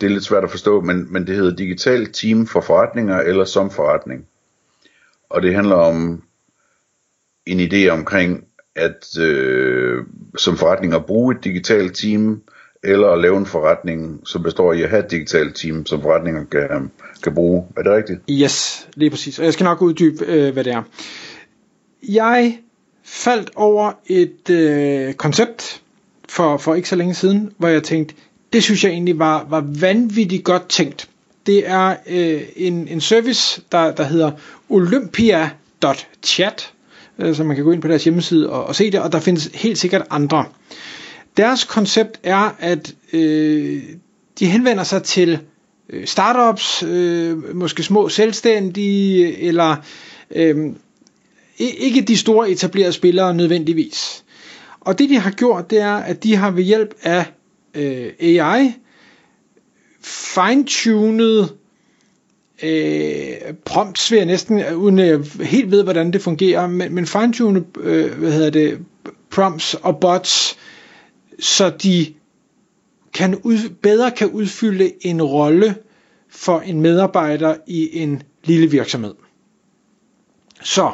det er lidt svært at forstå, men, men det hedder Digital Team for Forretninger eller som forretning. Og det handler om en idé omkring, at øh, som forretning at bruge et digitalt team, eller at lave en forretning, som består i at have et digitalt team, som forretninger kan, kan bruge. Er det rigtigt? Yes, lige præcis. Og jeg skal nok uddybe, øh, hvad det er. Jeg faldt over et øh, koncept for, for ikke så længe siden, hvor jeg tænkte, det synes jeg egentlig var, var vanvittigt godt tænkt. Det er øh, en, en service, der, der hedder olympia.chat, øh, så man kan gå ind på deres hjemmeside og, og se det, og der findes helt sikkert andre. Deres koncept er, at øh, de henvender sig til øh, startups, øh, måske små selvstændige, eller øh, ikke de store etablerede spillere nødvendigvis. Og det de har gjort, det er, at de har ved hjælp af øh, AI fine-tunet øh, prompts, vil jeg næsten, uden jeg helt ved, hvordan det fungerer, men, men fine-tunet, øh, hvad hedder det, prompts og bots, så de kan ud, bedre kan udfylde en rolle for en medarbejder i en lille virksomhed. Så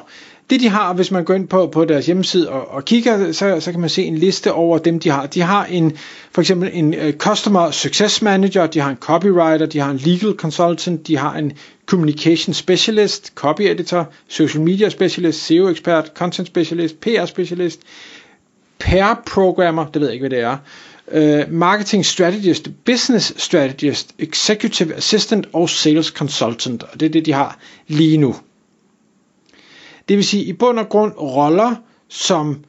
det de har, hvis man går ind på, på deres hjemmeside og, og kigger, så, så kan man se en liste over dem, de har. De har en, for eksempel en uh, Customer Success Manager, de har en Copywriter, de har en Legal Consultant, de har en Communication Specialist, Copy Editor, Social Media Specialist, SEO Expert, Content Specialist, PR Specialist, Pair Programmer, det ved jeg ikke, hvad det er, uh, Marketing Strategist, Business Strategist, Executive Assistant og Sales Consultant, og det er det, de har lige nu. Det vil sige i bund og grund roller, som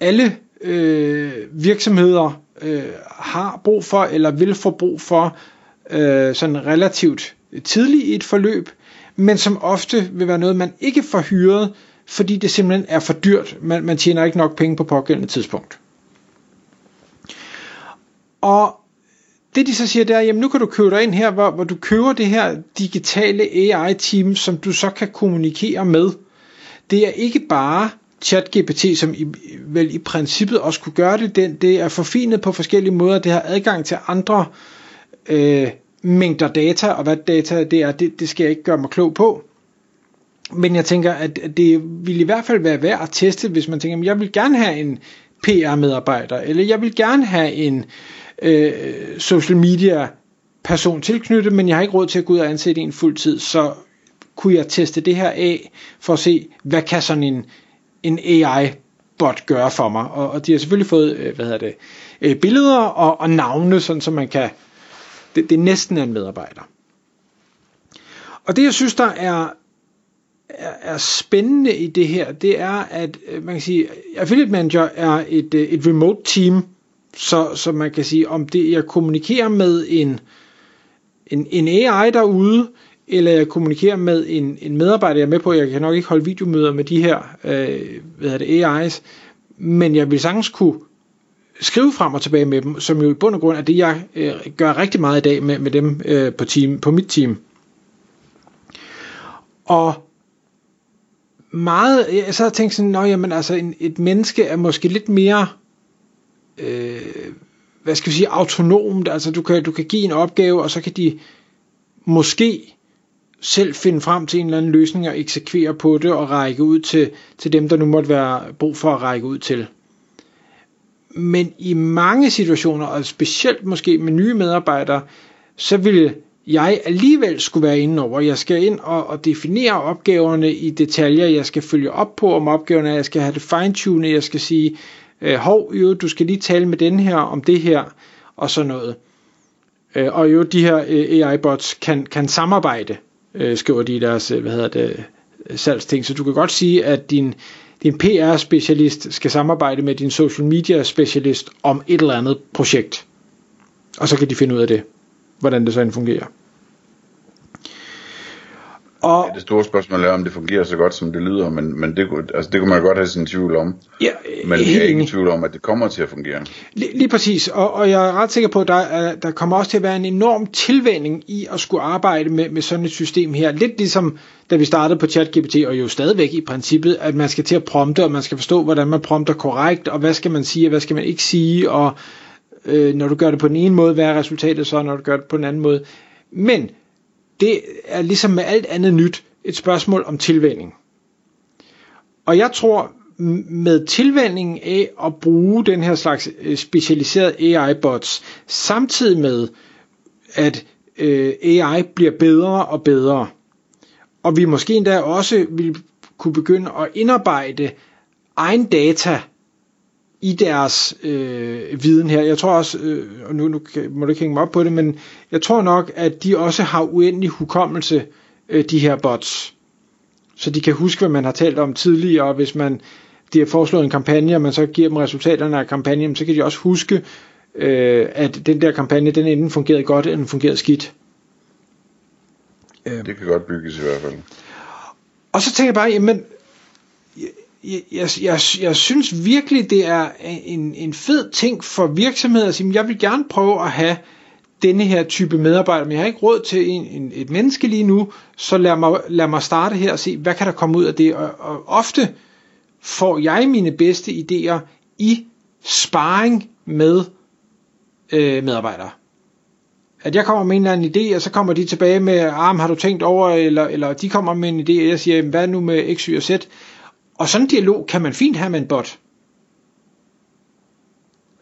alle øh, virksomheder øh, har brug for, eller vil få brug for, øh, sådan relativt tidligt i et forløb, men som ofte vil være noget, man ikke får hyret, fordi det simpelthen er for dyrt. Man, man tjener ikke nok penge på pågældende tidspunkt. Og det de så siger, det er, jamen nu kan du købe dig ind her, hvor, hvor du køber det her digitale AI-team, som du så kan kommunikere med det er ikke bare ChatGPT, som i, vel i princippet også kunne gøre det. Den, det er forfinet på forskellige måder. Det har adgang til andre øh, mængder data, og hvad data det er, det, det skal jeg ikke gøre mig klog på. Men jeg tænker, at det vil i hvert fald være værd at teste, hvis man tænker, at jeg vil gerne have en PR-medarbejder, eller jeg vil gerne have en øh, social media person tilknyttet, men jeg har ikke råd til at gå ud og ansætte en fuld tid, så kunne jeg teste det her af, for at se, hvad kan sådan en, en AI-bot gøre for mig. Og, og de har selvfølgelig fået, øh, hvad hedder det, øh, billeder og, og navne, sådan så man kan, det, det er næsten en medarbejder. Og det jeg synes, der er, er, er spændende i det her, det er, at øh, man kan sige, Affiliate Manager er et, et remote team, så, så man kan sige, om det jeg kommunikerer med en, en, en AI derude, eller jeg kommunikerer med en, en medarbejder, jeg er med på, jeg kan nok ikke holde videomøder med de her øh, hvad hedder det, AI's, men jeg vil sagtens kunne skrive frem og tilbage med dem, som jo i bund og grund er det, jeg øh, gør rigtig meget i dag med, med dem øh, på, team, på mit team. Og meget, jeg så har tænkt sådan, at jamen, altså en, et menneske er måske lidt mere, øh, hvad skal vi sige, autonomt, altså du kan, du kan give en opgave, og så kan de måske selv finde frem til en eller anden løsning og eksekvere på det og række ud til, til dem, der nu måtte være brug for at række ud til. Men i mange situationer, og specielt måske med nye medarbejdere, så vil jeg alligevel skulle være inde over. Jeg skal ind og, og definere opgaverne i detaljer. Jeg skal følge op på, om opgaverne er. Jeg skal have det fine-tunet. Jeg skal sige, øh, hov, jo, du skal lige tale med den her om det her, og sådan noget. Øh, og jo, de her øh, AI-bots kan, kan samarbejde øh, skriver de i deres øh, hvad hedder det, øh, salgsting. Så du kan godt sige, at din, din PR-specialist skal samarbejde med din social media-specialist om et eller andet projekt. Og så kan de finde ud af det. hvordan det så end fungerer. Og, ja, det store spørgsmål er, om det fungerer så godt, som det lyder, men, men det, altså, det kunne man godt have sin tvivl om. Ja, men jeg er ikke i tvivl om, at det kommer til at fungere. Lige, lige præcis, og, og jeg er ret sikker på, at der, der kommer også til at være en enorm tilvænding i at skulle arbejde med, med sådan et system her. Lidt ligesom da vi startede på ChatGPT, og jo stadigvæk i princippet, at man skal til at prompte, og man skal forstå, hvordan man prompter korrekt, og hvad skal man sige, og hvad skal man ikke sige, og øh, når du gør det på den ene måde, hvad er resultatet så, når du gør det på den anden måde. Men det er ligesom med alt andet nyt et spørgsmål om tilvænning. Og jeg tror, med tilvænningen af at bruge den her slags øh, specialiserede AI-bots, samtidig med, at øh, AI bliver bedre og bedre, og vi måske endda også vil kunne begynde at indarbejde egen data i deres øh, viden her. Jeg tror også, øh, og nu, nu må du ikke hænge mig op på det, men jeg tror nok, at de også har uendelig hukommelse, øh, de her bots. Så de kan huske, hvad man har talt om tidligere, og hvis man de har foreslået en kampagne, og man så giver dem resultaterne af kampagnen, så kan de også huske, øh, at den der kampagne, den enten fungerede godt, eller den fungerede skidt. Det kan godt bygges i hvert fald. Og så tænker jeg bare, jamen, jeg, jeg, jeg synes virkelig, det er en, en fed ting for virksomheder at sige, jeg vil gerne prøve at have denne her type medarbejder, men jeg har ikke råd til en, en, et menneske lige nu, så lad mig, lad mig starte her og se, hvad kan der komme ud af det. Og, og ofte får jeg mine bedste idéer i sparring med øh, medarbejdere. At jeg kommer med en eller anden idé, og så kommer de tilbage med, ah, har du tænkt over, eller, eller de kommer med en idé, og jeg siger, hvad nu med X, Y og Z? Og sådan en dialog kan man fint have med en bot.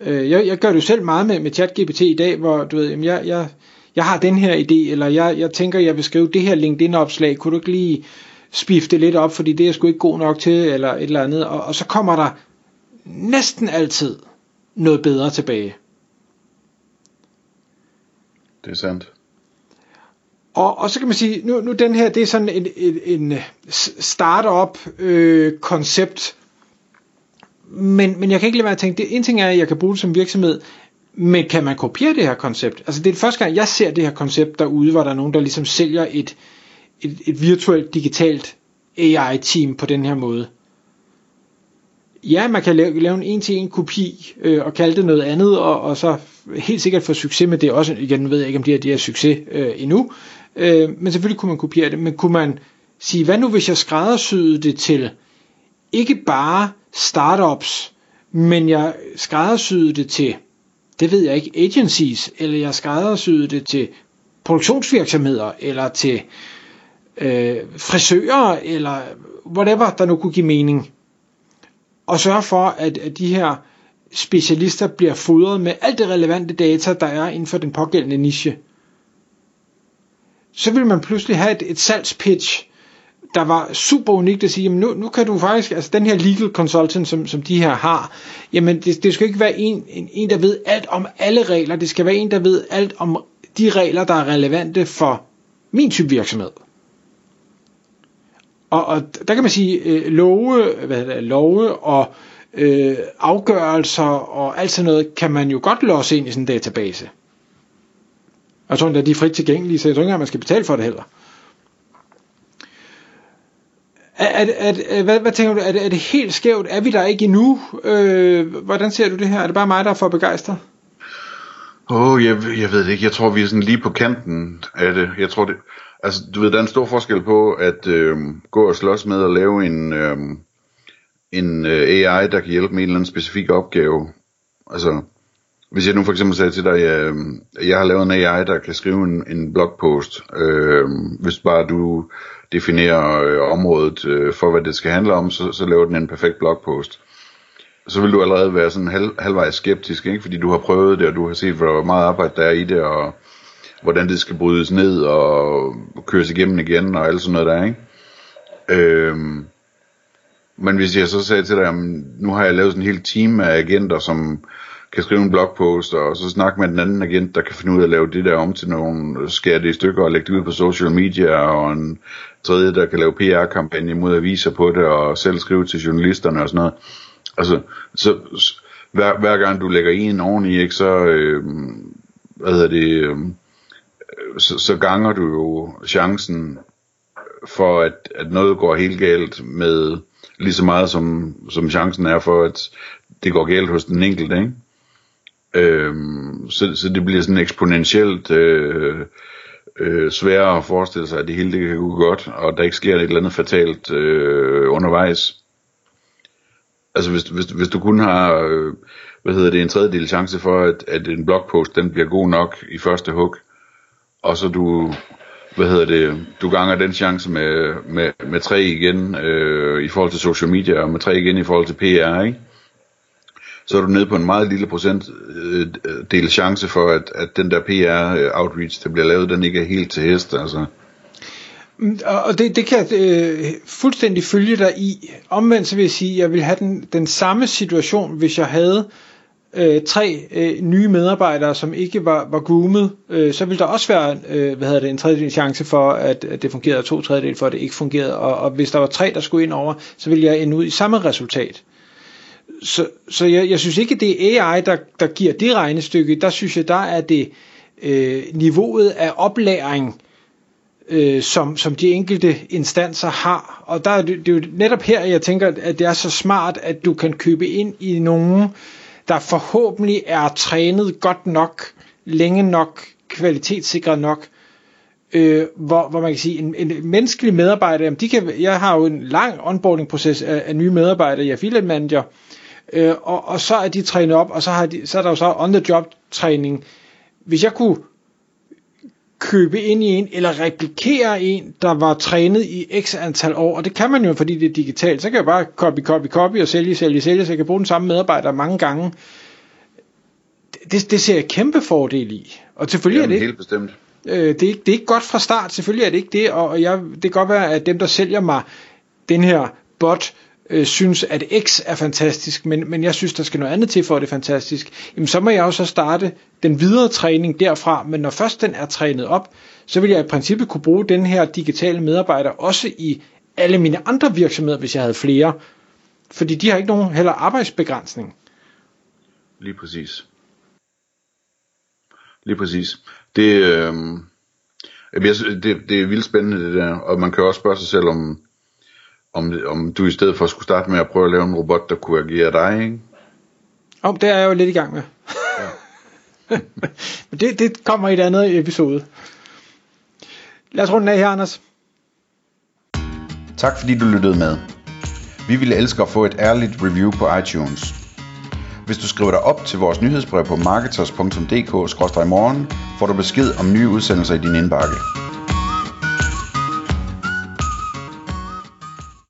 Øh, jeg, jeg gør det jo selv meget med, med ChatGPT i dag, hvor du ved, jamen jeg, jeg, jeg har den her idé, eller jeg, jeg tænker, jeg vil skrive det her LinkedIn-opslag, kunne du ikke lige spifte lidt op, fordi det er sgu ikke god nok til, eller et eller andet, og, og så kommer der næsten altid noget bedre tilbage. Det er sandt. Og, og så kan man sige, nu, nu den her, det er sådan en, en, en øh, startup øh, koncept, men, men jeg kan ikke lade være at tænke, det, en ting er, at jeg kan bruge det som virksomhed, men kan man kopiere det her koncept? Altså det er det første gang, jeg ser det her koncept derude, hvor der er nogen, der ligesom sælger et, et, et virtuelt, digitalt AI-team på den her måde. Ja, man kan lave, lave en en-til-en kopi øh, og kalde det noget andet, og, og så helt sikkert få succes med det også. Igen, ved jeg ikke, om det her det er succes øh, endnu, øh, men selvfølgelig kunne man kopiere det. Men kunne man sige, hvad nu hvis jeg skræddersyede det til ikke bare startups, men jeg skræddersyede det til, det ved jeg ikke, agencies, eller jeg skræddersyede det til produktionsvirksomheder, eller til øh, frisører, eller whatever, der nu kunne give mening. Og sørge for, at, at de her specialister bliver fodret med alt det relevante data, der er inden for den pågældende niche. Så vil man pludselig have et, et salgspitch, der var super unikt at sige, jamen nu, nu kan du faktisk, altså den her legal consultant, som, som de her har, jamen det, det skal ikke være en, en, en, der ved alt om alle regler, det skal være en, der ved alt om de regler, der er relevante for min type virksomhed. Og, og der kan man sige, øh, love, hvad hedder det, love og øh, afgørelser og alt sådan noget, kan man jo godt låse ind i sådan en database. Jeg tror endda, de er frit tilgængelige, så jeg tror ikke, at man skal betale for det heller. Er, er, er, hvad, hvad tænker du, er det, er det helt skævt? Er vi der ikke endnu? Øh, hvordan ser du det her? Er det bare mig, der er for begejstret? Åh, oh, jeg, jeg ved det ikke. Jeg tror, vi er sådan lige på kanten af det. Jeg tror det... Altså, du ved, der er en stor forskel på at øh, gå og slås med at lave en, øh, en øh, AI, der kan hjælpe med en eller anden specifik opgave. Altså, hvis jeg nu for eksempel sagde til dig, at øh, jeg har lavet en AI, der kan skrive en, en blogpost, øh, hvis bare du definerer øh, området øh, for, hvad det skal handle om, så, så laver den en perfekt blogpost. Så vil du allerede være sådan halv, halvvejs skeptisk, ikke? fordi du har prøvet det, og du har set, hvor meget arbejde der er i det, og hvordan det skal brydes ned og køres igennem igen og alt sådan noget der, ikke? Øh, men hvis jeg så sagde til dig, at nu har jeg lavet sådan en hel team af agenter, som kan skrive en blogpost, og så snakke med den anden agent, der kan finde ud af at lave det der om til nogle, skære det i stykker og lægge det ud på social media, og en tredje, der kan lave PR-kampagne mod aviser på det, og selv skrive til journalisterne og sådan noget. Altså, så hver, hver gang du lægger en oveni, ikke, så, øh, hvad hedder det, øh, så, så ganger du jo chancen for, at, at noget går helt galt med lige så meget, som, som chancen er for, at det går galt hos den enkelte, ikke? Øhm, så, så det bliver sådan eksponentielt øh, øh, sværere at forestille sig, at det hele det kan gå godt, og der ikke sker et eller andet fatalt øh, undervejs. Altså hvis, hvis, hvis du kun har, øh, hvad hedder det, en tredjedel chance for, at, at en blogpost den bliver god nok i første hug, og så du, hvad hedder det, du ganger den chance med, med, med tre igen øh, i forhold til social media, og med tre igen i forhold til PR, ikke? Så er du nede på en meget lille procent øh, del chance for, at, at den der PR-outreach, øh, der bliver lavet, den ikke er helt til hest, altså. Mm, og det, det kan jeg øh, fuldstændig følge dig i. Omvendt så vil jeg sige, at jeg vil have den, den samme situation, hvis jeg havde øh, tre øh, nye medarbejdere, som ikke var, var groomet, øh, så ville der også være øh, hvad hedder det, en tredjedel chance for, at, at det fungerede, og to tredjedel for, at det ikke fungerede. Og, og hvis der var tre, der skulle ind over, så ville jeg ende ud i samme resultat. Så, så jeg, jeg synes ikke, det er AI, der, der giver det regnestykke. Der synes jeg, der er det øh, niveauet af oplæring, øh, som, som de enkelte instanser har. Og der er det, det er jo netop her, jeg tænker, at det er så smart, at du kan købe ind i nogen, der forhåbentlig er trænet godt nok, længe nok, kvalitetssikret nok, øh, hvor, hvor man kan sige, en, en menneskelig medarbejder, jamen de kan, jeg har jo en lang onboarding proces af, af nye medarbejdere i affiliate manager, øh, og, og så er de trænet op, og så, har de, så er der jo så on the job træning. Hvis jeg kunne købe ind i en, eller replikere en, der var trænet i x antal år, og det kan man jo, fordi det er digitalt, så kan jeg bare copy, copy, copy, og sælge, sælge, sælge, så jeg kan bruge den samme medarbejder mange gange. Det, det ser jeg kæmpe fordel i. Og selvfølgelig Jamen, er det helt bestemt. Øh, det, er ikke, det er ikke godt fra start, selvfølgelig er det ikke det, og jeg, det kan godt være, at dem, der sælger mig den her bot, øh, synes, at X er fantastisk, men, men jeg synes, der skal noget andet til for, at det er fantastisk, jamen så må jeg jo så starte den videre træning derfra, men når først den er trænet op, så vil jeg i princippet kunne bruge den her digitale medarbejder også i alle mine andre virksomheder, hvis jeg havde flere, fordi de har ikke nogen heller arbejdsbegrænsning. Lige præcis. Lige præcis. Det, øh, det, det er vildt spændende det der, og man kan også spørge sig selv om, om, om du i stedet for skulle starte med at prøve at lave en robot, der kunne agere dig, ikke? Om det er jeg jo lidt i gang med. Ja. Men det, det kommer i et andet episode. Lad os runde af her, Anders. Tak fordi du lyttede med. Vi ville elske at få et ærligt review på iTunes. Hvis du skriver dig op til vores nyhedsbrev på marketers.dk-morgen, får du besked om nye udsendelser i din indbakke.